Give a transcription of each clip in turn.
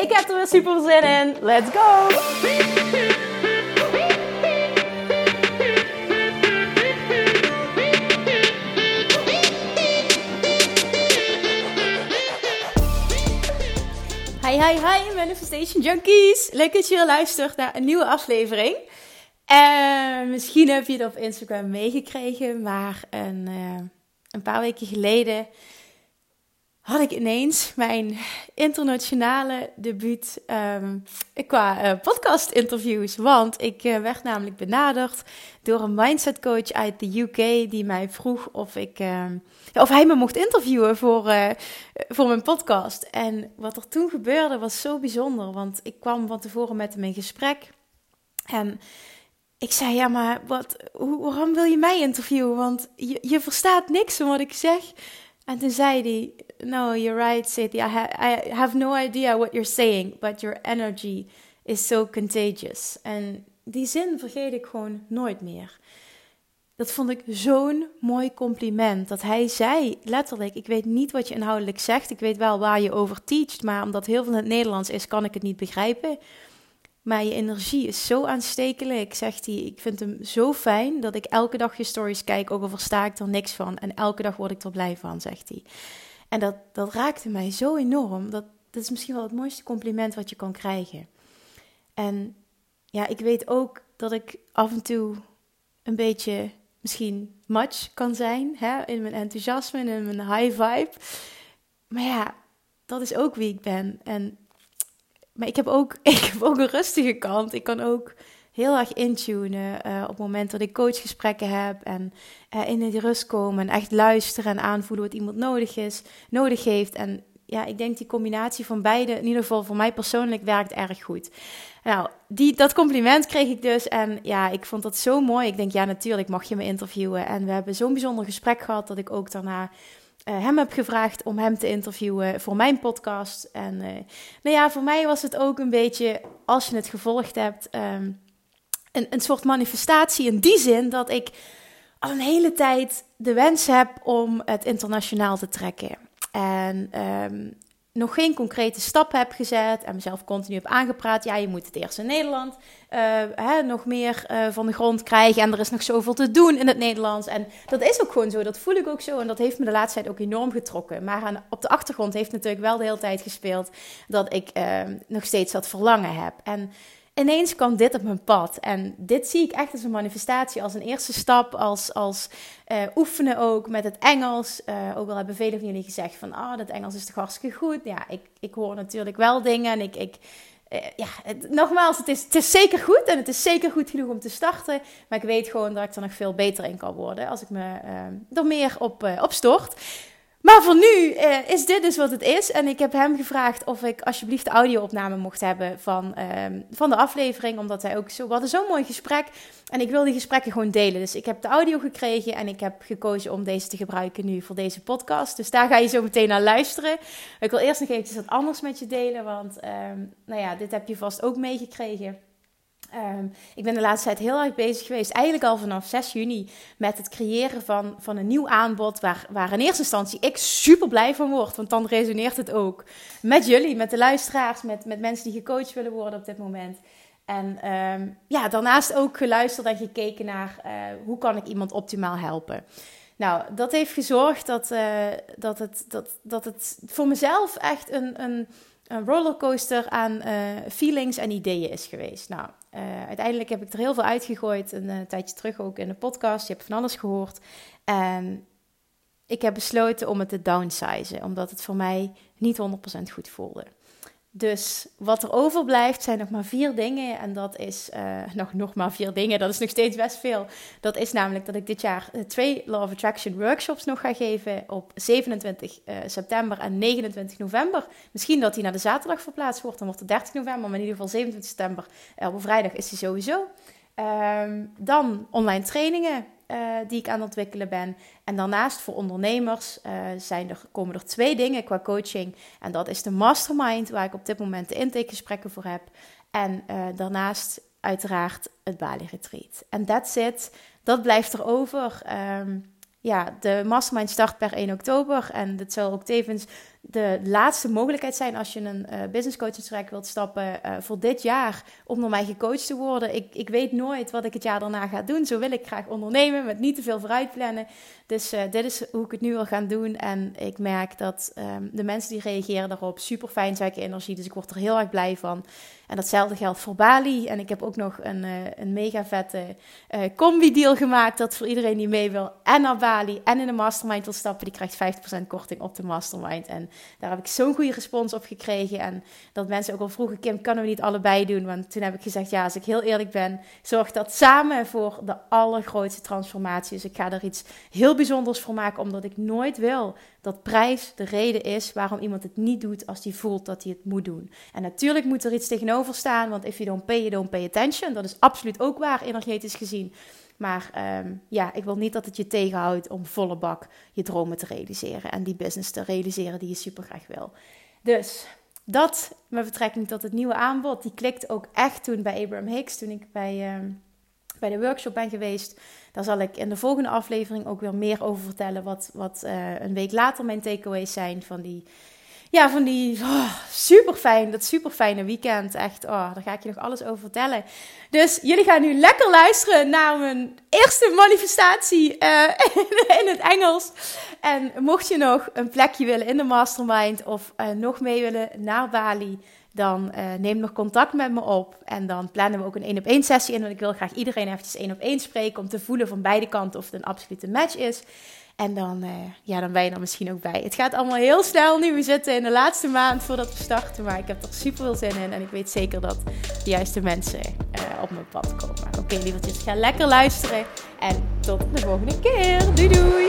Ik heb er weer super zin in. Let's go! Hi, hi, hi, Manifestation Junkies. Leuk dat je weer luistert naar een nieuwe aflevering. En uh, misschien heb je het op Instagram meegekregen, maar een, uh, een paar weken geleden had ik ineens mijn internationale debuut um, qua uh, podcast interviews. Want ik uh, werd namelijk benaderd door een mindset coach uit de UK die mij vroeg of, ik, uh, of hij me mocht interviewen voor, uh, voor mijn podcast. En wat er toen gebeurde was zo bijzonder, want ik kwam van tevoren met hem in gesprek. En ik zei, ja, maar wat, hoe, waarom wil je mij interviewen? Want je, je verstaat niks van wat ik zeg. En toen zei hij, no, you're right, Sadie. I, ha I have no idea what you're saying, but your energy is so contagious. En die zin vergeet ik gewoon nooit meer. Dat vond ik zo'n mooi compliment. Dat hij zei, letterlijk, ik weet niet wat je inhoudelijk zegt. Ik weet wel waar je over teacht, maar omdat heel veel in het Nederlands is, kan ik het niet begrijpen. Maar je energie is zo aanstekelijk, zegt hij. Ik vind hem zo fijn dat ik elke dag je stories kijk, ook al versta ik er niks van. En elke dag word ik er blij van, zegt hij. En dat, dat raakte mij zo enorm. Dat, dat is misschien wel het mooiste compliment wat je kan krijgen. En ja, ik weet ook dat ik af en toe een beetje misschien much kan zijn hè, in mijn enthousiasme en in mijn high vibe. Maar ja, dat is ook wie ik ben. En maar ik heb, ook, ik heb ook een rustige kant. Ik kan ook heel erg intunen uh, op het moment dat ik coachgesprekken heb en uh, in de rust komen en echt luisteren en aanvoelen wat iemand nodig is, nodig heeft. En ja, ik denk die combinatie van beide, in ieder geval voor mij persoonlijk, werkt erg goed. Nou, die, dat compliment kreeg ik dus en ja, ik vond dat zo mooi. Ik denk, ja, natuurlijk mag je me interviewen. En we hebben zo'n bijzonder gesprek gehad dat ik ook daarna uh, hem heb gevraagd om hem te interviewen voor mijn podcast. En nou ja, voor mij was het ook een beetje, als je het gevolgd hebt, um, een, soort manifestatie in die zin dat ik al een hele tijd de wens heb om het internationaal te trekken. En um, nog geen concrete stap heb gezet en mezelf continu heb aangepraat. Ja, je moet het eerst in Nederland uh, hè, nog meer uh, van de grond krijgen. En er is nog zoveel te doen in het Nederlands. En dat is ook gewoon zo. Dat voel ik ook zo. En dat heeft me de laatste tijd ook enorm getrokken. Maar aan, op de achtergrond heeft natuurlijk wel de hele tijd gespeeld dat ik uh, nog steeds dat verlangen heb. En ineens kwam dit op mijn pad. En dit zie ik echt als een manifestatie, als een eerste stap, als, als uh, oefenen ook met het Engels. Uh, ook al hebben velen van jullie gezegd van, ah, dat Engels is toch hartstikke goed. Ja, ik, ik hoor natuurlijk wel dingen en ik... ik uh, ja, het, nogmaals, het is, het is zeker goed en het is zeker goed genoeg om te starten. Maar ik weet gewoon dat ik er nog veel beter in kan worden als ik me er meer op, op stort. Maar voor nu uh, is dit dus wat het is. En ik heb hem gevraagd of ik alsjeblieft de audio-opname mocht hebben van, uh, van de aflevering. Omdat hij ook zo. We hadden zo'n mooi gesprek. En ik wil die gesprekken gewoon delen. Dus ik heb de audio gekregen. En ik heb gekozen om deze te gebruiken nu voor deze podcast. Dus daar ga je zo meteen naar luisteren. Ik wil eerst nog eventjes wat anders met je delen. Want uh, nou ja, dit heb je vast ook meegekregen. Um, ik ben de laatste tijd heel erg bezig geweest, eigenlijk al vanaf 6 juni, met het creëren van, van een nieuw aanbod. Waar, waar in eerste instantie ik super blij van word, want dan resoneert het ook met jullie, met de luisteraars, met, met mensen die gecoacht willen worden op dit moment. En um, ja, daarnaast ook geluisterd en gekeken naar uh, hoe kan ik iemand optimaal helpen. Nou, dat heeft gezorgd dat, uh, dat, het, dat, dat het voor mezelf echt een, een, een rollercoaster aan uh, feelings en ideeën is geweest. Nou, uh, uiteindelijk heb ik er heel veel uitgegooid. Een, een tijdje terug ook in de podcast. Je hebt van alles gehoord. En ik heb besloten om het te downsizen. Omdat het voor mij niet 100% goed voelde. Dus wat er overblijft zijn nog maar vier dingen. En dat is uh, nog, nog maar vier dingen. Dat is nog steeds best veel. Dat is namelijk dat ik dit jaar eh, twee Law of Attraction workshops nog ga geven. Op 27 uh, eh, september en 29 november. Misschien dat die naar de zaterdag verplaatst wordt. Dan wordt het 30 november. Maar in ieder geval 27 september. op vrijdag is die sowieso. Um, dan online trainingen. Uh, die ik aan het ontwikkelen ben. En daarnaast voor ondernemers uh, zijn er, komen er twee dingen qua coaching. En dat is de mastermind, waar ik op dit moment de intakegesprekken voor heb. En uh, daarnaast uiteraard het Bali Retreat. En that's it. Dat blijft er over. Um, ja, de mastermind start per 1 oktober. En dat zal ook tevens de laatste mogelijkheid zijn als je een uh, business coaching track wilt stappen uh, voor dit jaar om door mij gecoacht te worden. Ik, ik weet nooit wat ik het jaar daarna ga doen. Zo wil ik graag ondernemen met niet te veel vooruitplannen. Dus uh, dit is hoe ik het nu wil gaan doen. En ik merk dat um, de mensen die reageren daarop super fijn zijn energie. Dus ik word er heel erg blij van. En datzelfde geldt voor Bali. En ik heb ook nog een, een mega vette combi-deal gemaakt. Dat voor iedereen die mee wil en naar Bali en in de mastermind wil stappen, die krijgt 50% korting op de mastermind. En daar heb ik zo'n goede respons op gekregen. En dat mensen ook al vroegen, Kim, kunnen we niet allebei doen? Want toen heb ik gezegd, ja, als ik heel eerlijk ben, zorg dat samen voor de allergrootste transformatie. Dus ik ga er iets heel bijzonders voor maken, omdat ik nooit wil dat prijs de reden is waarom iemand het niet doet als hij voelt dat hij het moet doen. En natuurlijk moet er iets tegenover staan, want if you don't pay, you don't pay attention. Dat is absoluut ook waar, energetisch gezien. Maar ehm, ja, ik wil niet dat het je tegenhoudt om volle bak je dromen te realiseren en die business te realiseren die je super graag wil. Dus dat met betrekking tot het nieuwe aanbod, die klikt ook echt toen bij Abraham Hicks, toen ik bij, ehm, bij de workshop ben geweest. Daar zal ik in de volgende aflevering ook weer meer over vertellen, wat, wat uh, een week later mijn takeaways zijn van die ja, van die oh, super fijn, dat super fijne weekend. Echt, oh, daar ga ik je nog alles over vertellen. Dus jullie gaan nu lekker luisteren naar mijn eerste manifestatie uh, in, het Engels. En mocht je nog een plekje willen in de mastermind of uh, nog mee willen naar Bali, dan uh, neem nog contact met me op. En dan plannen we ook een één op één sessie in. Want ik wil graag iedereen eventjes één op één spreken om te voelen van beide kanten of het een absolute match is. En dan, uh, ja, dan ben je er misschien ook bij. Het gaat allemaal heel snel nu. We zitten in de laatste maand voordat we starten. Maar ik heb er super veel zin in. En ik weet zeker dat de juiste mensen uh, op mijn pad komen. Oké, okay, lievertjes, ga lekker luisteren. En tot de volgende keer. Doei doei!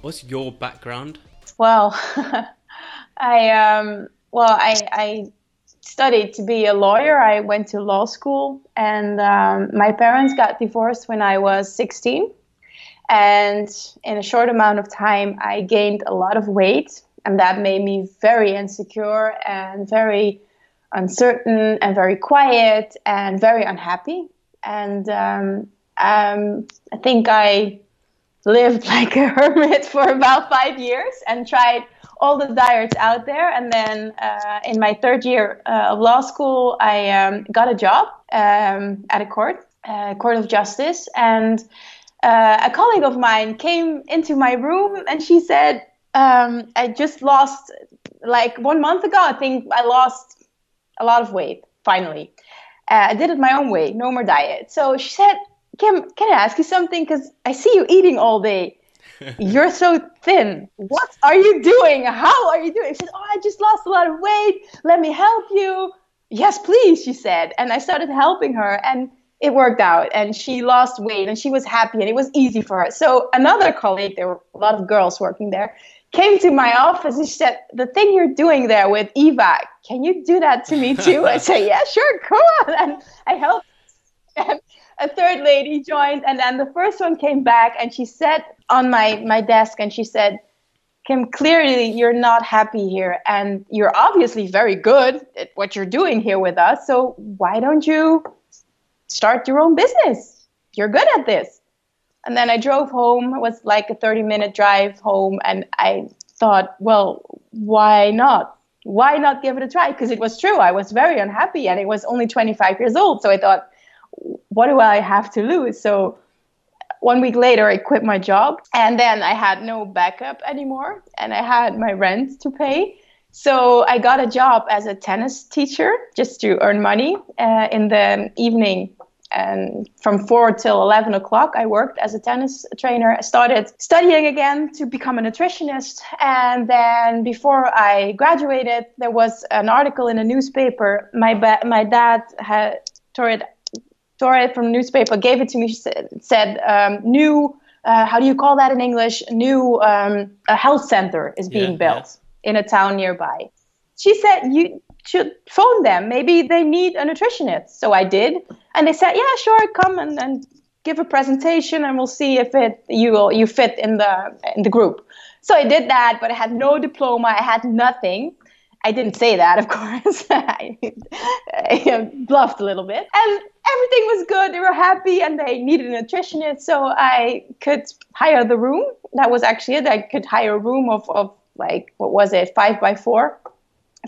What's your background? Well, I um, well, I, I studied to be a lawyer. I went to law school, and um, my parents got divorced when I was 16. And in a short amount of time, I gained a lot of weight, and that made me very insecure and very uncertain and very quiet and very unhappy. And um, um, I think I lived like a hermit for about five years and tried all the diets out there. And then uh, in my third year uh, of law school, I um, got a job um, at a court, uh, court of justice, and uh, a colleague of mine came into my room and she said, um, "I just lost like one month ago. I think I lost a lot of weight finally." Uh, I did it my own way, no more diet. So she said, Kim, can I ask you something? Because I see you eating all day. You're so thin. What are you doing? How are you doing? She said, Oh, I just lost a lot of weight. Let me help you. Yes, please, she said. And I started helping her, and it worked out. And she lost weight, and she was happy, and it was easy for her. So, another colleague, there were a lot of girls working there, came to my office and she said, The thing you're doing there with Eva, can you do that to me too? I said, Yeah, sure, come on. And I helped. And a third lady joined, and then the first one came back and she sat on my, my desk and she said, Kim, clearly you're not happy here, and you're obviously very good at what you're doing here with us. So why don't you start your own business? You're good at this. And then I drove home. It was like a 30 minute drive home, and I thought, well, why not? Why not give it a try? Because it was true. I was very unhappy, and it was only 25 years old. So I thought, what do I have to lose? So one week later, I quit my job, and then I had no backup anymore, and I had my rent to pay. So I got a job as a tennis teacher just to earn money uh, in the evening and from 4 till 11 o'clock i worked as a tennis trainer i started studying again to become a nutritionist and then before i graduated there was an article in a newspaper my, ba- my dad had tore it, tore from the newspaper gave it to me. Said, said um, new uh, how do you call that in english? New um, a health center is being Yeah, built in a town nearby. She said you should phone them. Maybe they need a nutritionist. So i did. And they said yeah sure come and, and give a presentation and we'll see if it you will you fit in the in the group. So i did that but i had no diploma. I had nothing i didn't say that of course. I, I bluffed a little bit. And everything was good. They were happy and they needed a nutritionist. So i could hire the room. That was actually it. I could hire a room of, of like what was it? Five by four.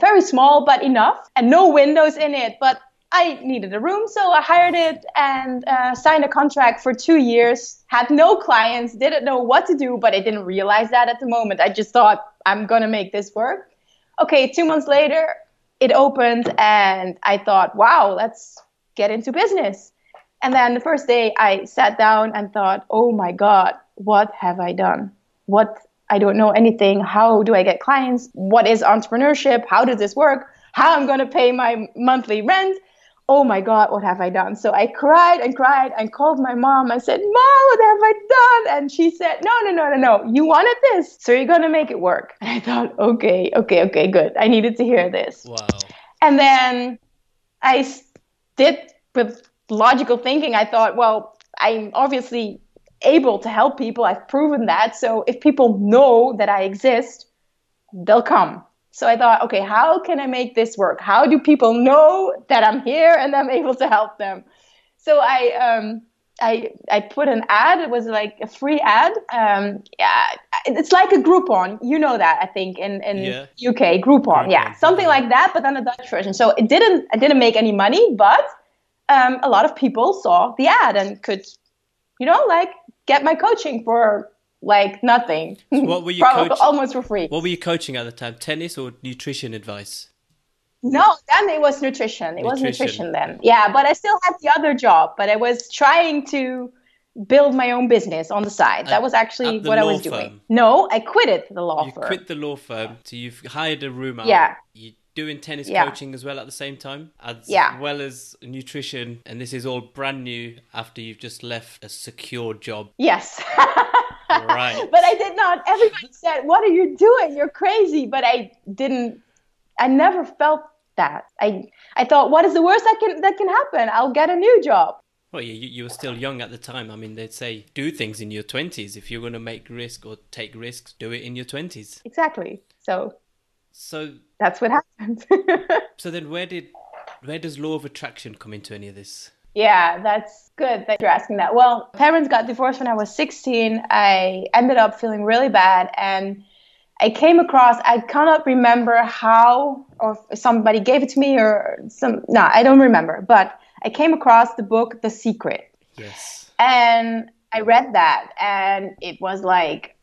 Very small but enough. And no windows in it but i needed a room. So i hired it and uh, signed a contract for two years. Had no clients didn't know what to do but i didn't realize that at the moment. I just thought i'm gonna make this work okay two months later it opened and i thought wow let's get into business and then the first day i sat down and thought oh my god what have i done what I don't know anything. How do I get clients? What is entrepreneurship? How does this work? How am I'm going to pay my monthly rent? Oh my God, what have I done? So I cried and cried and called my mom. I said, Mom, what have I done? And she said, No, no, no, no, no. You wanted this. So you're going to make it work. And I thought, okay, okay, okay, good. I needed to hear this. Wow. And then I did with logical thinking, I thought, well, I'm obviously able to help people. I've proven that. So if people know that I exist, they'll come. So I thought, okay, how can I make this work? How do people know that I'm here and I'm able to help them? So I um, I I put an ad. It was like a free ad. Um, yeah, it's like a Groupon. You know that I think in in Yeah. UK Groupon. Yeah, something like that, but then a Dutch version. So it didn't I didn't make any money, but um, a lot of people saw the ad and could, you know, like get my coaching for like nothing. what were you Probably almost for free. What were you coaching at the time? Tennis or nutrition advice? No, then it was nutrition. It was Nutrition. nutrition then. Yeah, but I still had the other job, but I was trying to build my own business on the side. That was actually what I was doing. No, I quitted the law You firm. You quit the law firm, so you've hired a room out. Yeah. You're doing tennis Yeah. coaching as well at the same time, as Yeah. well as nutrition, and this is all brand new after you've just left a secure job. Yes. Right. but I did not. Everybody said, "What are you doing? You're crazy." But I didn't. I never felt that. I I thought, "What is the worst that can that can happen? I'll get a new job." Well, you, you were still young at the time. I mean, they'd say do things in your 20s. If you're going to make risk or take risks, do it in your 20s. Exactly. So So, that's what happened. so then where did where does law of attraction come into any of this? Yeah, that's good that you're asking that. Well, parents got divorced when I was 16. I ended up feeling really bad and I came across I cannot remember how or somebody gave it to me or some no, I don't remember, but I came across the book The Secret Yes. and I read that and it was like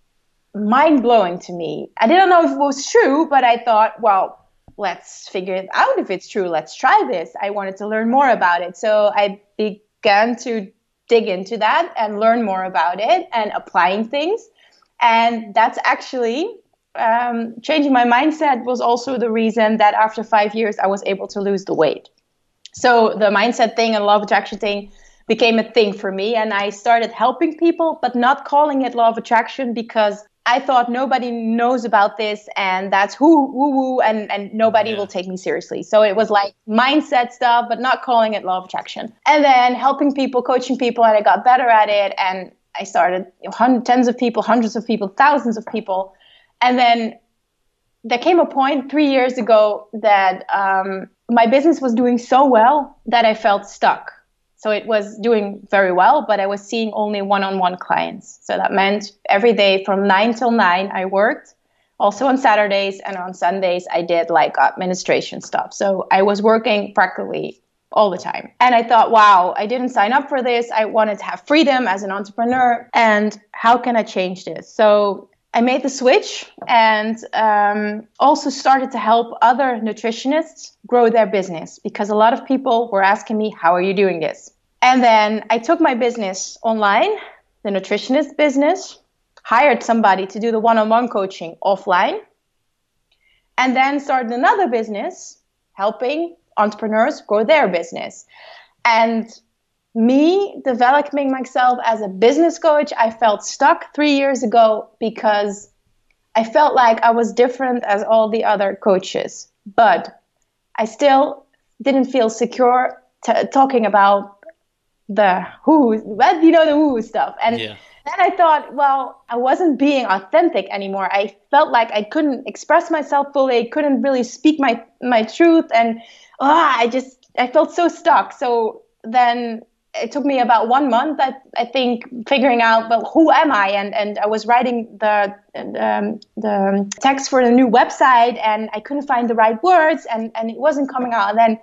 mind blowing to me. I didn't know if it was true, but I thought, well, let's figure it out if it's true. Let's try this. I wanted to learn more about it. So I began to dig into that and learn more about it and applying things. And that's actually um, changing my mindset was also the reason that after five years I was able to lose the weight. So the mindset thing and law of attraction thing became a thing for me and I started helping people but not calling it law of attraction because I thought nobody knows about this and that's woo woo woo and, and nobody Yeah. will take me seriously. So it was like mindset stuff but not calling it law of attraction. And then helping people, coaching people and I got better at it and I started hun- tens of people, hundreds of people, thousands of people. And then there came a point three years ago that um, my business was doing so well that I felt stuck. So it was doing very well, but I was seeing only one on one clients. So that meant every day from nine till nine, I worked. Also on Saturdays and on Sundays, I did like administration stuff. So I was working practically all the time. And I thought, wow, I didn't sign up for this. I wanted to have freedom as an entrepreneur. And how can I change this? So I made the switch and um, also started to help other nutritionists grow their business because a lot of people were asking me, How are you doing this? And then I took my business online, the nutritionist business, hired somebody to do the one on one coaching offline, and then started another business helping entrepreneurs grow their business. And me developing myself as a business coach, I felt stuck three years ago because I felt like I was different as all the other coaches. But I still didn't feel secure t- talking about the who, well, you know, the who stuff. And yeah. then I thought, well, I wasn't being authentic anymore. I felt like I couldn't express myself fully, I couldn't really speak my my truth, and oh, I just I felt so stuck. So then it took me about one month, I, I think, figuring out, well, who am I? And and I was writing the um, the text for the new website, and I couldn't find the right words, and and it wasn't coming out. And then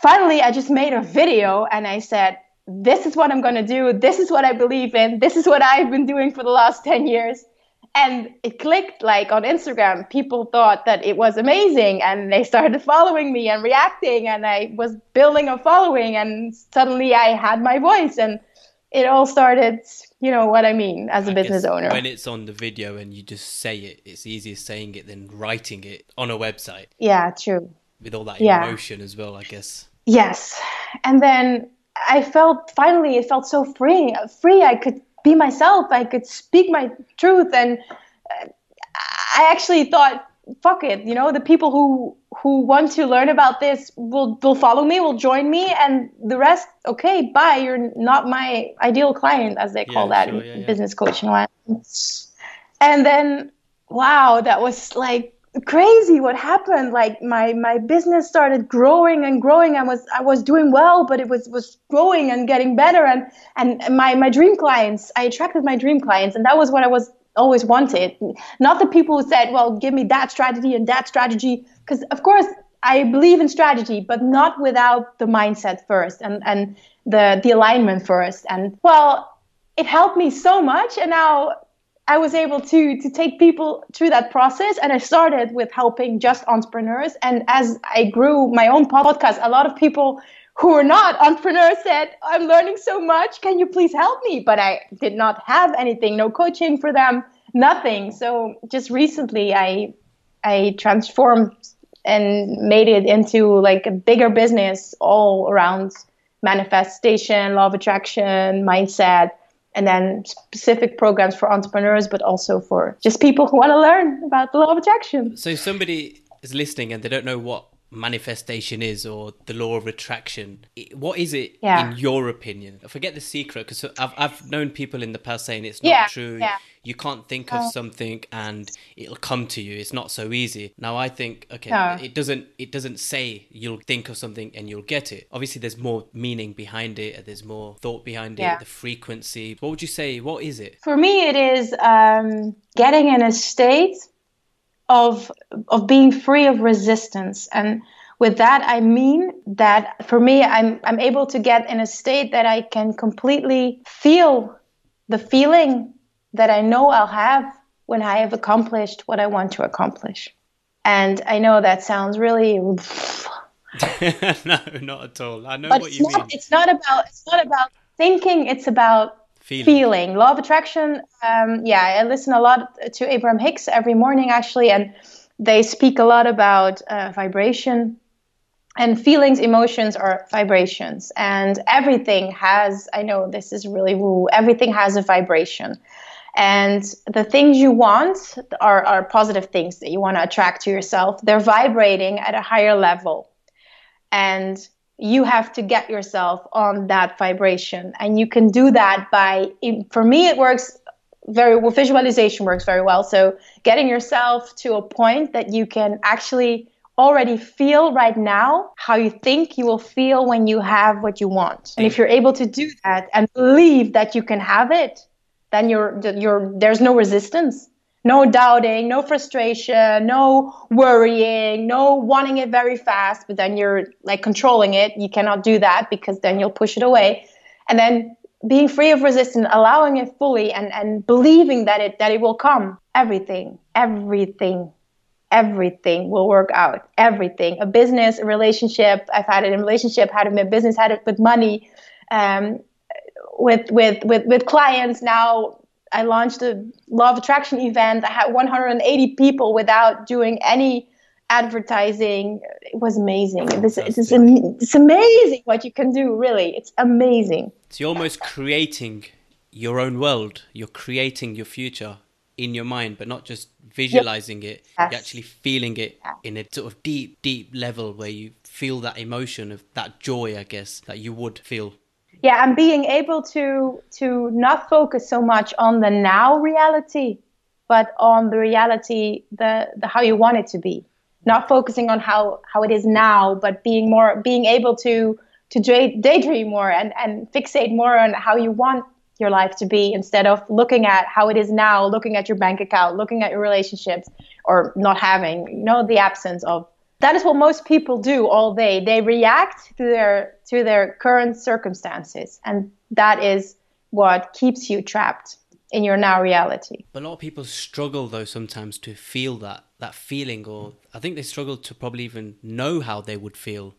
finally, I just made a video, and I said, this is what I'm going to do. This is what I believe in. This is what I've been doing for the last ten years and it clicked like on Instagram. People thought that it was amazing and they started following me and reacting and I was building a following and suddenly I had my voice and it all started, you know what I mean, as a I business owner. When it's on the video and you just say it, it's easier saying it than writing it on a website. Yeah, true. With all that yeah. emotion as well, I guess. Yes. And then I felt finally it felt so free. Free I could be myself. I could speak my truth, and uh, I actually thought, fuck it, you know, the people who who want to learn about this will will follow me, will join me, and the rest, okay, bye. You're not my ideal client, as they call yeah, that sure, yeah, yeah. business coaching. Wise. And then, wow, that was like crazy what happened. Like my my business started growing and growing. I was i was doing well but it was was growing and getting better. And and my my dream clients i attracted my dream clients and that was what i was always wanted. Not the people who said well give me that strategy and that strategy because of course i believe in strategy but not without the mindset first and and the the alignment first. And well it helped me so much and now I was able to to take people through that process and I started with helping just entrepreneurs. And as I grew my own podcast a lot of people who were not entrepreneurs said I'm learning so much. Can you please help me? But I did not have anything no coaching for them nothing. So just recently I I transformed and made it into like a bigger business all around manifestation law of attraction mindset and then specific programs for entrepreneurs, but also for just people who want to learn about the law of attraction. So, somebody is listening and they don't know what manifestation is or the law of attraction. What is it yeah. in your opinion? I forget the secret because I've, I've known people in the past saying it's not yeah, true. Yeah. You can't think of oh. something and it'll come to you. It's not so easy. Now I think okay, no. it doesn't it doesn't say you'll think of something and you'll get it. Obviously there's more meaning behind it. There's more thought behind it. The frequency. What would you say? What is it? For me, it is um, getting in a state of of being free of resistance. And with that i mean that for me i'm i'm able to get in a state that i can completely feel the feeling that i know i'll have when i have accomplished what i want to accomplish. And i know that sounds really no not at all. I know but what you not, mean. it's not about it's not about thinking it's about Feeling. feeling. Law of attraction. Um, yeah, I listen a lot to Abraham Hicks every morning actually, and they speak a lot about uh, vibration. And feelings, emotions are vibrations, and everything has. I know this is really woo. Everything has a vibration, and the things you want are are positive things that you want to attract to yourself. They're vibrating at a higher level, and you have to get yourself on that vibration. And you can do that by for me it works very well visualization works very well. So getting yourself to a point that you can actually already feel right now how you think you will feel when you have what you want. And if you're able to do that and believe that you can have it then you're you're there's no resistance no doubting, no frustration, no worrying, no wanting it very fast, but then you're like controlling it. You cannot do that because then you'll push it away. And then being free of resistance, allowing it fully and, and believing that it that it will come. Everything, everything, everything will work out. Everything. A business, a relationship. I've had it in relationship, had it in business, had it with money. um, with with with with clients now. I launched a law of attraction event. I had 180 people without doing any advertising. It was amazing. This it's, it's amazing what you can do. Really, it's amazing. So you're almost creating your own world. You're creating your future in your mind, but not just visualizing yes. it. Yes. You're actually feeling it in a sort of deep, deep level where you feel that emotion of that joy, I guess, that you would feel. Yeah, and being able to to not focus so much on the now reality, but on the reality, the, the how you want it to be. Not focusing on how how it is now, but being more being able to to daydream more and and fixate more on how you want your life to be instead of looking at how it is now, looking at your bank account, looking at your relationships, or not having, you know, the absence of. That is what most people do all day. They react to their to their current circumstances, and that is what keeps you trapped in your now reality. But a lot of people struggle though sometimes to feel that that feeling, or I think they struggle to probably even know how they would feel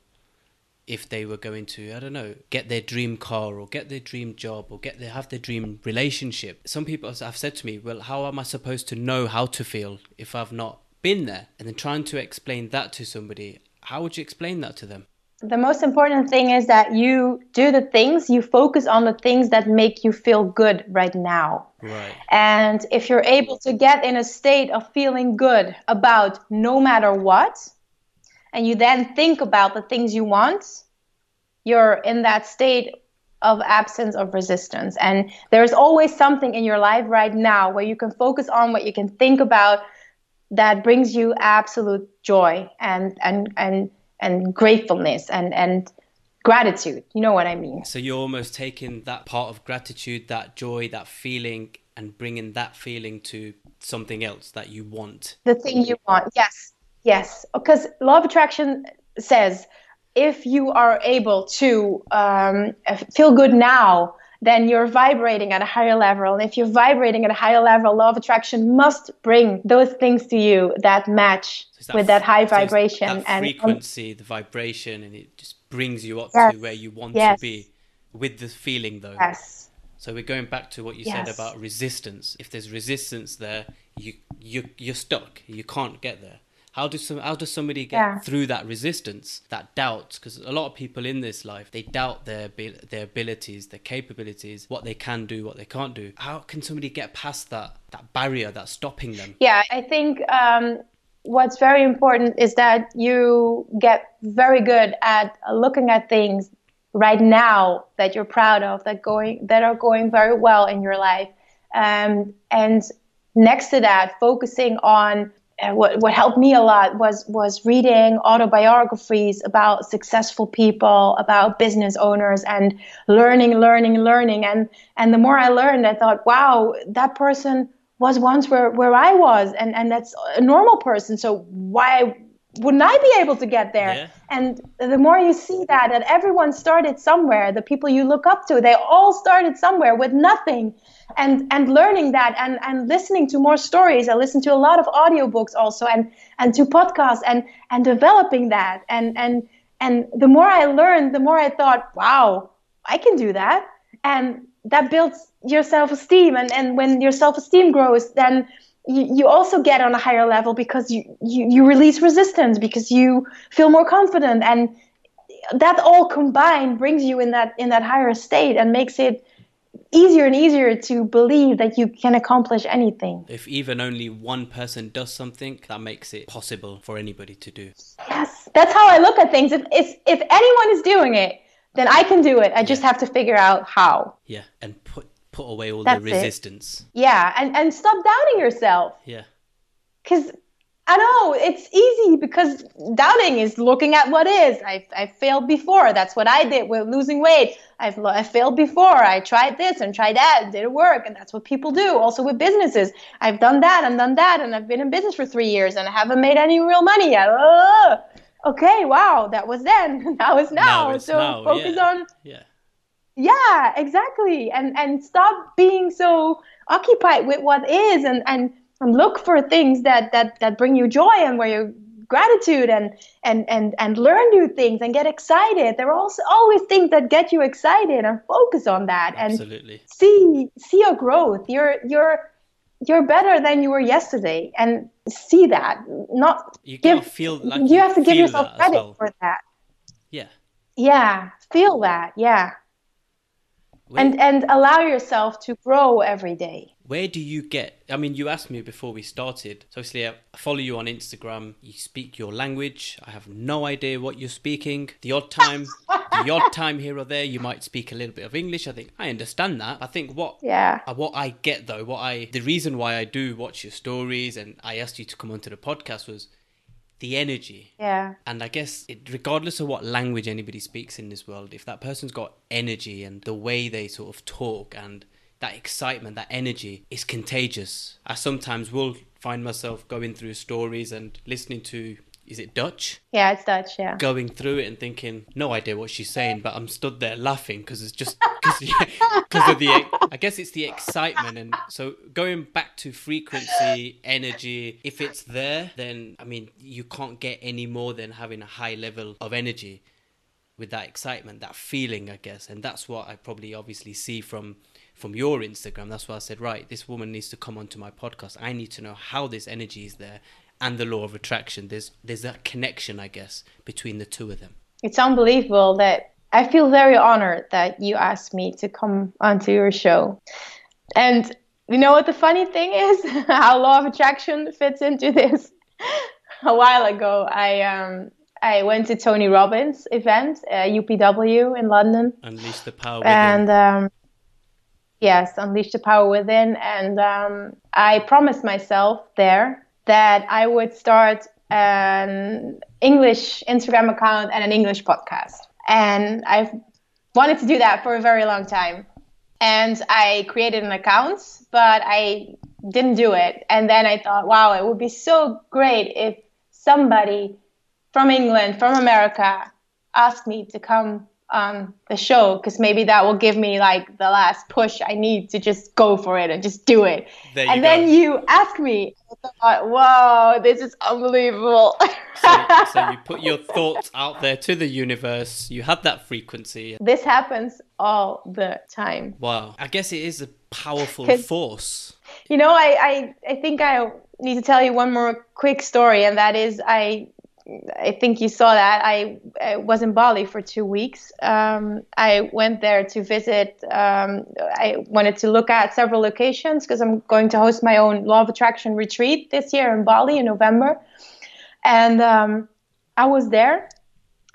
if they were going to i don't know get their dream car or get their dream job or get their have their dream relationship some people have said to me well how am i supposed to know how to feel if i've not been there and then trying to explain that to somebody how would you explain that to them? The most important thing is that you do the things you focus on the things that make you feel good right now. Right. And if you're able to get in a state of feeling good about no matter what and you then think about the things you want, you're in that state of absence of resistance. And there's always something in your life right now where you can focus on what you can think about that brings you absolute joy and and and and gratefulness and and gratitude. You know what I mean? So you're almost taking that part of gratitude, that joy, that feeling and bringing that feeling to something else that you want. The thing you want. Yes. Yes, because law of attraction says if you are able to um, feel good now, then you're vibrating at a higher level. And if you're vibrating at a higher level, law of attraction must bring those things to you that match so that, with that high so vibration that and frequency, um, the vibration, and it just brings you up yes, to where you want yes. to be with the feeling, though. Yes. So we're going back to what you yes. said about resistance. If there's resistance there, you you you're stuck. You can't get there. How does some how does somebody get yeah. through that resistance, that doubt? Because a lot of people in this life they doubt their their abilities, their capabilities, what they can do, what they can't do. How can somebody get past that that barrier that's stopping them? Yeah, I think um, what's very important is that you get very good at looking at things right now that you're proud of, that going that are going very well in your life, um, and next to that, focusing on what what helped me a lot was was reading autobiographies about successful people, about business owners, and learning, learning, learning. And and the more I learned, I thought, wow, that person was once where where I was, and and that's a normal person. So why wouldn't I be able to get there? Yeah. And the more you see that, that everyone started somewhere, the people you look up to, they all started somewhere with nothing. And and learning that and, and listening to more stories. I listen to a lot of audiobooks also and, and to podcasts and, and developing that. And and and the more I learned, the more I thought, wow, I can do that. And that builds your self esteem. And, and when your self esteem grows, then you, you also get on a higher level because you, you, you release resistance because you feel more confident and that all combined brings you in that in that higher state and makes it easier and easier to believe that you can accomplish anything. If even only one person does something, that makes it possible for anybody to do. Yes, that's how I look at things. If if, if anyone is doing it, then I can do it. I just have to figure out how. Yeah, and put away all That's the resistance. It. Yeah, and and stop doubting yourself. Yeah. Because I know it's easy because doubting is looking at what is. I I failed before. That's what I did with losing weight. I've I failed before. I tried this and tried that. It didn't work, and that's what people do. Also with businesses, I've done that and done that, and I've been in business for three years and I haven't made any real money yet. Uh, okay, wow, that was then. Now is now. now so now, focus yeah. on yeah yeah exactly. And and stop being so occupied with what is and and and look for things that that that bring you joy and where you gratitude and and and and learn new things and get excited. There are also always things that get you excited and focus on that Absolutely. and see see your growth. You're you're you're better than you were yesterday and see that. Not you give feel like you, you have to give yourself credit well. for that. Yeah. Yeah feel that. Yeah and and allow yourself to grow every day. Where do you get i mean you asked me before we started so obviously i follow you on instagram. You speak your language. I have no idea what you're speaking. The odd time the odd time here or there you might speak a little bit of english. I think i understand that. I think what yeah. uh, what i get though what i the reason why i do watch your stories and i asked you to come onto the podcast was the energy. Yeah. And I guess it, regardless of what language anybody speaks in this world, if that person's got energy and the way they sort of talk and that excitement, that energy is contagious. I sometimes will find myself going through stories and listening to is it Dutch? Yeah, it's Dutch. Yeah. Going through it and thinking, no idea what she's saying, but I'm stood there laughing because it's just because yeah, of the. I guess it's the excitement, and so going back to frequency, energy. If it's there, then I mean, you can't get any more than having a high level of energy with that excitement, that feeling, I guess, and that's what I probably obviously see from from your Instagram. That's why I said, right, this woman needs to come onto my podcast. I need to know how this energy is there and the law of attraction. There's there's that connection, I guess, between the two of them. It's unbelievable that I feel very honored that you asked me to come onto your show. And you know what the funny thing is? how law of attraction fits into this. A while ago, I um I went to Tony Robbins event, uh, UPW in London. Unleash the power. And um, yes, unleash the power within. And um, I promised myself there that I would start an English Instagram account and an English podcast. And I've wanted to do that for a very long time. And I created an account, but I didn't do it. And then I thought, wow, it would be so great if somebody from England, from America, asked me to come on the show because maybe that will give me like the last push I need to just go for it and just do it. and go. then you ask me, I thought, wow, this is unbelievable. so, so you put your thoughts out there to the universe. You had that frequency. This happens all the time. Wow. I guess it is a powerful force. You know, I, I, I think I need to tell you one more quick story, and that is I I think you saw that. I, I, was in Bali for two weeks. Um, I went there to visit. Um, I wanted to look at several locations because I'm going to host my own Law of Attraction retreat this year in Bali in November. And um, I was there,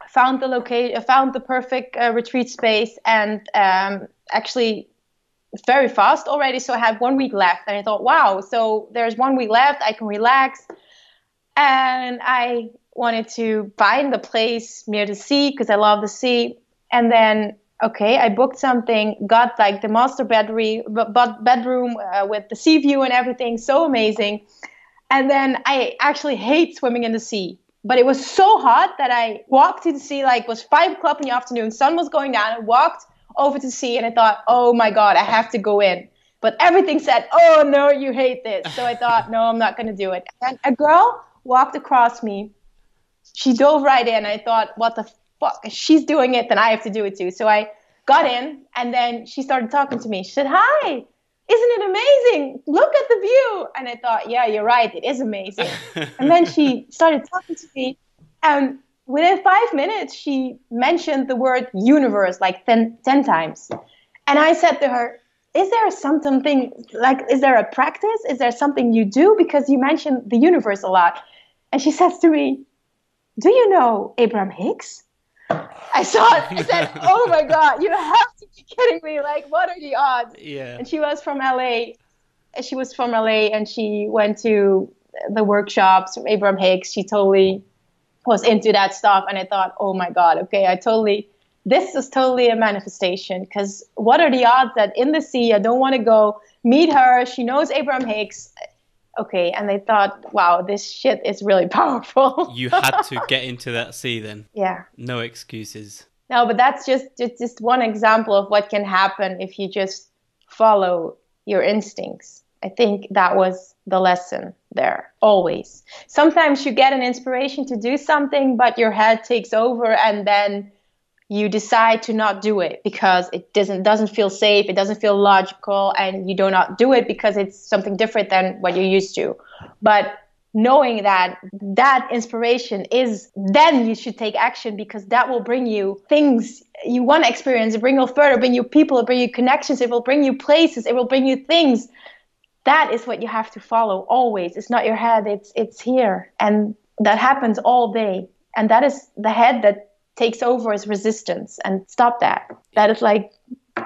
found the location, found the perfect uh, retreat space, and um, actually very fast already. So I had one week left, and I thought, wow, so there's one week left. I can relax and I wanted to find the place near the sea because I love the sea. And then, okay, I booked something, got like the master bedroom, bedroom uh, with the sea view and everything, so amazing. And then I actually hate swimming in the sea. But it was so hot that I walked to the sea, like it was five o'clock in the afternoon, sun was going down. I walked over to sea and I thought, oh my God, I have to go in. But everything said, oh no, you hate this. So I thought, no, I'm not going to do it. And a girl walked across me she dove right in. I thought, what the fuck? If she's doing it, then I have to do it too. So I got in, and then she started talking to me. She said, Hi, isn't it amazing? Look at the view. And I thought, Yeah, you're right. It is amazing. and then she started talking to me. And within five minutes, she mentioned the word universe like ten, 10 times. And I said to her, is there something like is there a practice is there something you do because you mentioned the universe a lot and she says to me do you know Abraham Hicks? I saw it. I said, oh my God, you have to be kidding me. Like, what are the odds? Yeah. And she was from LA. She was from LA and she went to the workshops from Abraham Hicks. She totally was into that stuff. And I thought, oh my God, okay, I totally, this is totally a manifestation. Because what are the odds that in the sea, I don't want to go meet her? She knows Abraham Hicks okay and they thought wow this shit is really powerful. You had to get into that sea then. Yeah. No excuses. No but that's just just, just one example of what can happen if you just follow your instincts. I think that was the lesson there, always. Sometimes you get an inspiration to do something, but your head takes over and then you decide to not do it because it doesn't doesn't feel safe, it doesn't feel logical, and you do not do it because it's something different than what you're used to. But knowing that that inspiration is then you should take action because that will bring you things you want to experience it bring you further bring you people bring you connections it will bring you places it will bring you things. That is what you have to follow always. It's not your head it's it's here. And that happens all day. And that is the head that takes over as resistance and stop that that is like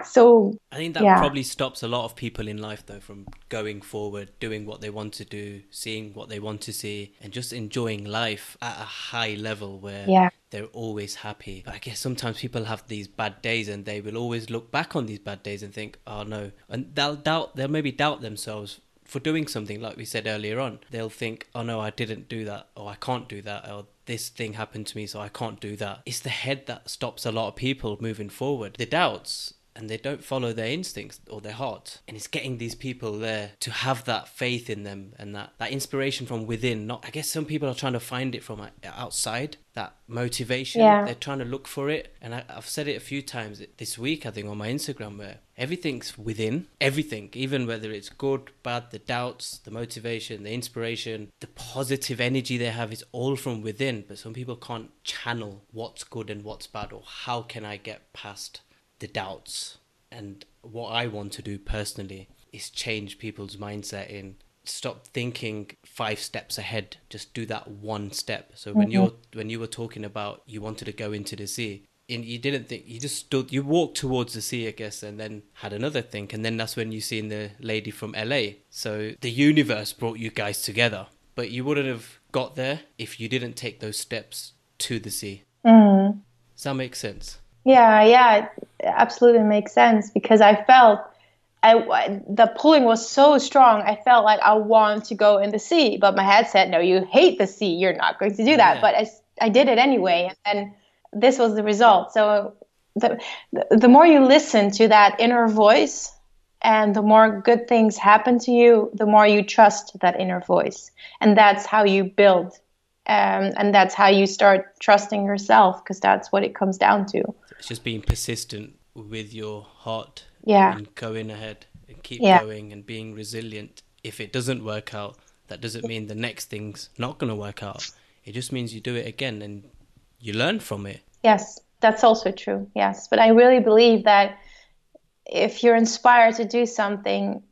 so I think that yeah. probably stops a lot of people in life though from going forward, doing what they want to do, seeing what they want to see, and just enjoying life at a high level where yeah. they're always happy. But I guess sometimes people have these bad days and they will always look back on these bad days and think, oh no, and they'll doubt, they'll maybe doubt themselves for doing something like we said earlier on. They'll think, oh no, I didn't do that, or I can't do that, or this thing happened to me, so I can't do that. It's the head that stops a lot of people moving forward. The doubts and they don't follow their instincts or their heart. And it's getting these people there to have that faith in them and that, that inspiration from within. Not, I guess some people are trying to find it from uh, outside, that motivation. Yeah. They're trying to look for it. And I, I've said it a few times this week, I think, on my Instagram, where everything's within. Everything, even whether it's good, bad, the doubts, the motivation, the inspiration, the positive energy they have is all from within. But some people can't channel what's good and what's bad or how can I get past the doubts. And what I want to do personally is change people's mindset in stop thinking five steps ahead just do that one step so when mm-hmm. you're when you were talking about you wanted to go into the sea and you didn't think you just stood you walked towards the sea i guess and then had another think and then that's when you seen the lady from la so the universe brought you guys together but you wouldn't have got there if you didn't take those steps to the sea mm. does that make sense yeah, yeah, it absolutely makes sense because I felt I, the pulling was so strong. I felt like I want to go in the sea, but my head said, "No, you hate the sea. You're not going to do that." Yeah. But I, I did it anyway, and this was the result. So the the more you listen to that inner voice, and the more good things happen to you, the more you trust that inner voice, and that's how you build um, and that's how you start trusting yourself because that's what it comes down to it's just being persistent with your heart yeah. and going ahead and keep yeah. going and being resilient. If it doesn't work out that doesn't mean the next thing's not going to work out. It just means you do it again and you learn from it. Yes that's also true yes. But i really believe that if you're inspired to do something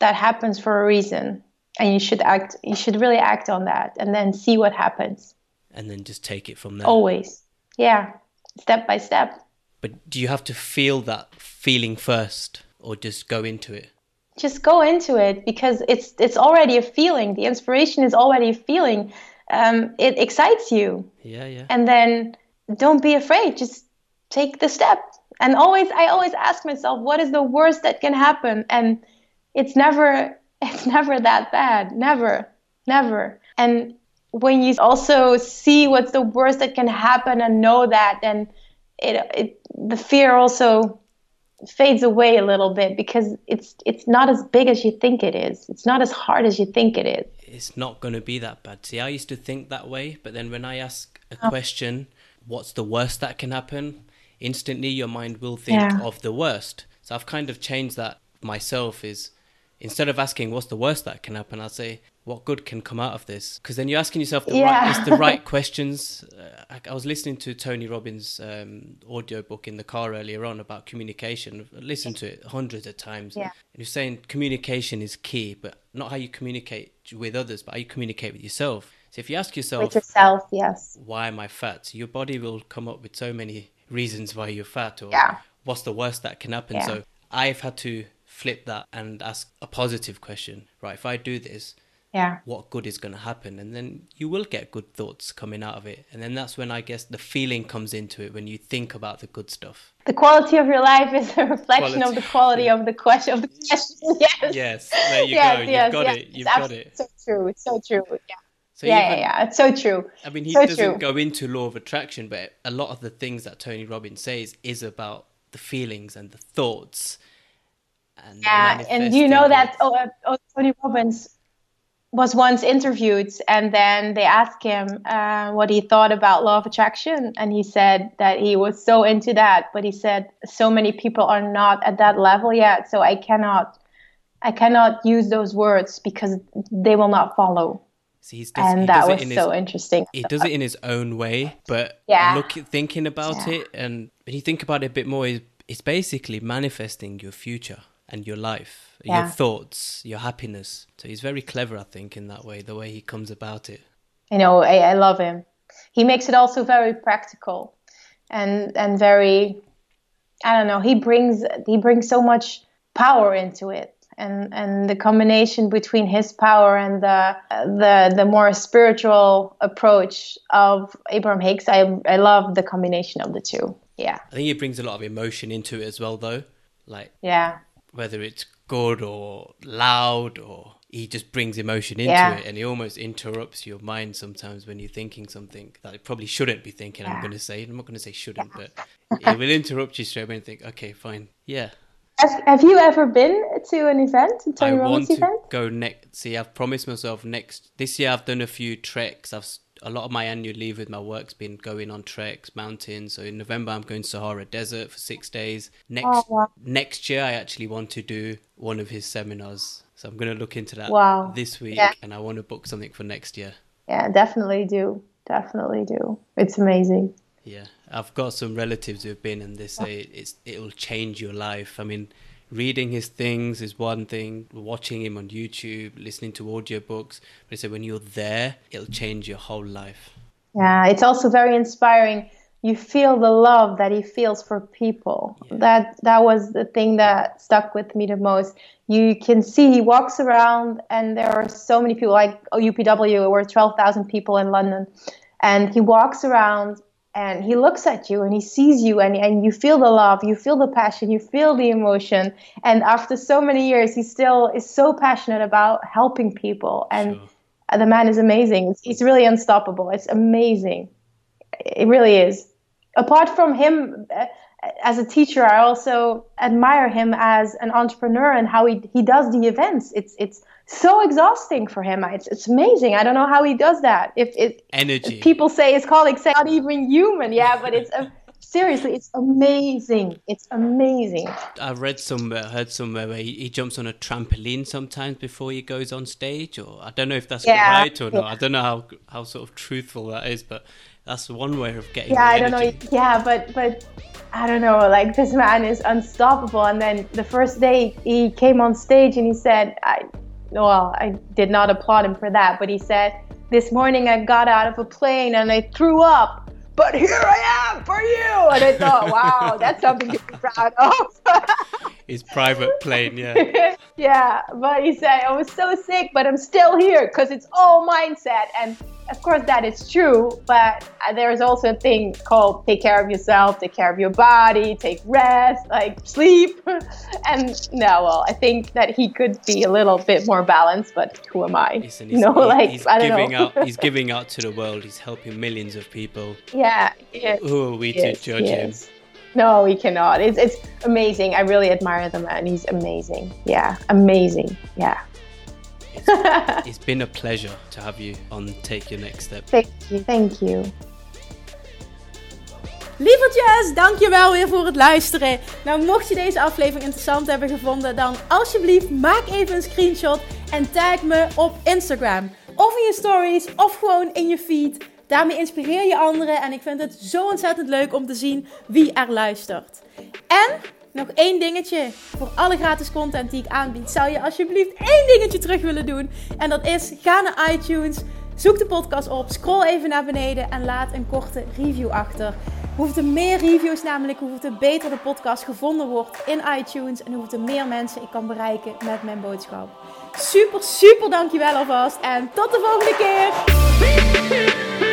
that happens for a reason and you should act you should really act on that and then see what happens. And then just take it from there. Always. Yeah step by step but do you have to feel that feeling first or just go into it? Just go into it because it's it's already a feeling. The inspiration is already a feeling. Um, it excites you. Yeah yeah. And then don't be afraid. Just take the step. And always i always ask myself what is the worst that can happen? And it's never it's never that bad. Never, never. And when you also see what's the worst that can happen and know that, then it, it the fear also fades away a little bit because it's it's not as big as you think it is. It's not as hard as you think it is. It's not going to be that bad. See, I used to think that way, but then when I ask a oh. question, what's the worst that can happen? Instantly, your mind will think yeah. of the worst. So I've kind of changed that myself. Is instead of asking what's the worst that can happen, I'll say what good can come out of this. Because then you're asking yourself the yeah. right, the right questions. Uh, I, I, was listening to Tony Robbins' um, audio book in the car earlier on about communication. I listened to it hundreds of times. Yeah. And you're saying communication is key, but not how you communicate with others, but how you communicate with yourself. So if you ask yourself, with yourself, yes, why am I fat? Your body will come up with so many reasons why you're fat, or yeah. what's the worst that can happen. Yeah. So I've had to flip that and ask a positive question. Right, if I do this, yeah, what good is going to happen? And then you will get good thoughts coming out of it. And then that's when I guess the feeling comes into it when you think about the good stuff. The quality of your life is a reflection quality. of the quality yeah. of the question of the question. Yes. Yes. There you yes, go. You've yes, got yes. it. You've got it. So true. It's so true. Yeah. So yeah, even, yeah, yeah, it's so true. I mean, he so doesn't true. go into law of attraction, but a lot of the things that Tony Robbins says is about the feelings and the thoughts and yeah and you know that oh, oh, tony robbins was once interviewed and then they asked him uh, what he thought about law of attraction and he said that he was so into that but he said so many people are not at that level yet so i cannot i cannot use those words because they will not follow See, does, and that was so his, interesting. He does it in his own way, but yeah. look, thinking about yeah. it, and when you think about it a bit more, it's basically manifesting your future and your life, yeah. your thoughts, your happiness. So he's very clever, I think, in that way, the way he comes about it. You know, I, I love him. He makes it also very practical and and very I don't know, he brings he brings so much power into it. And and the combination between his power and the the the more spiritual approach of Abraham Hicks, I I love the combination of the two. Yeah. I think he brings a lot of emotion into it as well though. Like Yeah whether it's good or loud or he just brings emotion into yeah. it and he almost interrupts your mind sometimes when you're thinking something that you probably shouldn't be thinking yeah. i'm going to say i'm not going to say shouldn't yeah. but he will interrupt you straight away and think okay fine yeah have, have you ever been to an event a Tony I Robbins want to event? go next see i've promised myself next this year i've done a few treks i've a lot of my annual leave with my work's been going on treks, mountains. So in November, I'm going Sahara Desert for six days. Next oh, wow. next year, I actually want to do one of his seminars. So I'm going to look into that wow. this week, yeah. and I want to book something for next year. Yeah, definitely do. Definitely do. It's amazing. Yeah, I've got some relatives who've been, and they say it's it'll change your life. I mean, reading his things is one thing, watching him on YouTube, listening to audiobooks. But he said when you're there, it'll change your whole life. Yeah, it's also very inspiring. You feel the love that he feels for people. Yeah. That that was the thing that stuck with me the most. You can see he walks around, and there are so many people. Like UPW, there were twelve thousand people in London, and he walks around and he looks at you and he sees you and, and you feel the love you feel the passion you feel the emotion. And after so many years he still is so passionate about helping people. And sure. the man is amazing. He's really unstoppable. It's amazing. It really is. Apart from him uh, as a teacher i also admire him as an entrepreneur and how he, he does the events. It's it's so exhausting for him. It's, it's amazing. I don't know how he does that. If it energy, people say his colleagues say not even human. Yeah, but it's a, seriously, it's amazing. It's amazing. I've read somewhere, heard somewhere where he, he, jumps on a trampoline sometimes before he goes on stage, or I don't know if that's yeah, right or not. I don't know how how sort of truthful that is, but that's one way of getting. Yeah, I don't know. Yeah, but but. I don't know, like this man is unstoppable. And then the first day he came on stage and he said, I, well, I did not applaud him for that, but he said, This morning I got out of a plane and I threw up, but here I am for you. And I thought, wow, that's something to be proud of. His private plane, yeah. yeah, but he said, I was so sick, but I'm still here because it's all mindset. And of course that is true but uh, there is also a thing called take care of yourself take care of your body take rest like sleep. And no well i think that he could be a little bit more balanced but who am i? Listen, he's, no like he's I don't giving know. out he's giving out to the world he's helping millions of people. Yeah who are we to judge him? no we cannot. It's, it's amazing. I really admire the man. He's amazing. Yeah amazing. Yeah it's, it's been a pleasure to have you on Take Your Next Step. Thank you, thank you. Lievertjes, dankjewel weer voor het luisteren. Nou, mocht je deze aflevering interessant hebben gevonden, dan alsjeblieft maak even een screenshot en tag me op Instagram. Of in je stories, of gewoon in je feed. Daarmee inspireer je anderen en ik vind het zo ontzettend leuk om te zien wie er luistert. En nog één dingetje. Voor alle gratis content die ik aanbied, zou je alsjeblieft één dingetje terug willen doen. En dat is: ga naar iTunes, zoek de podcast op, scroll even naar beneden en laat een korte review achter. Hoeveel meer reviews namelijk, hoeveel beter de podcast gevonden wordt in iTunes en hoeveel meer mensen ik kan bereiken met mijn boodschap. Super, super dankjewel alvast en tot de volgende keer!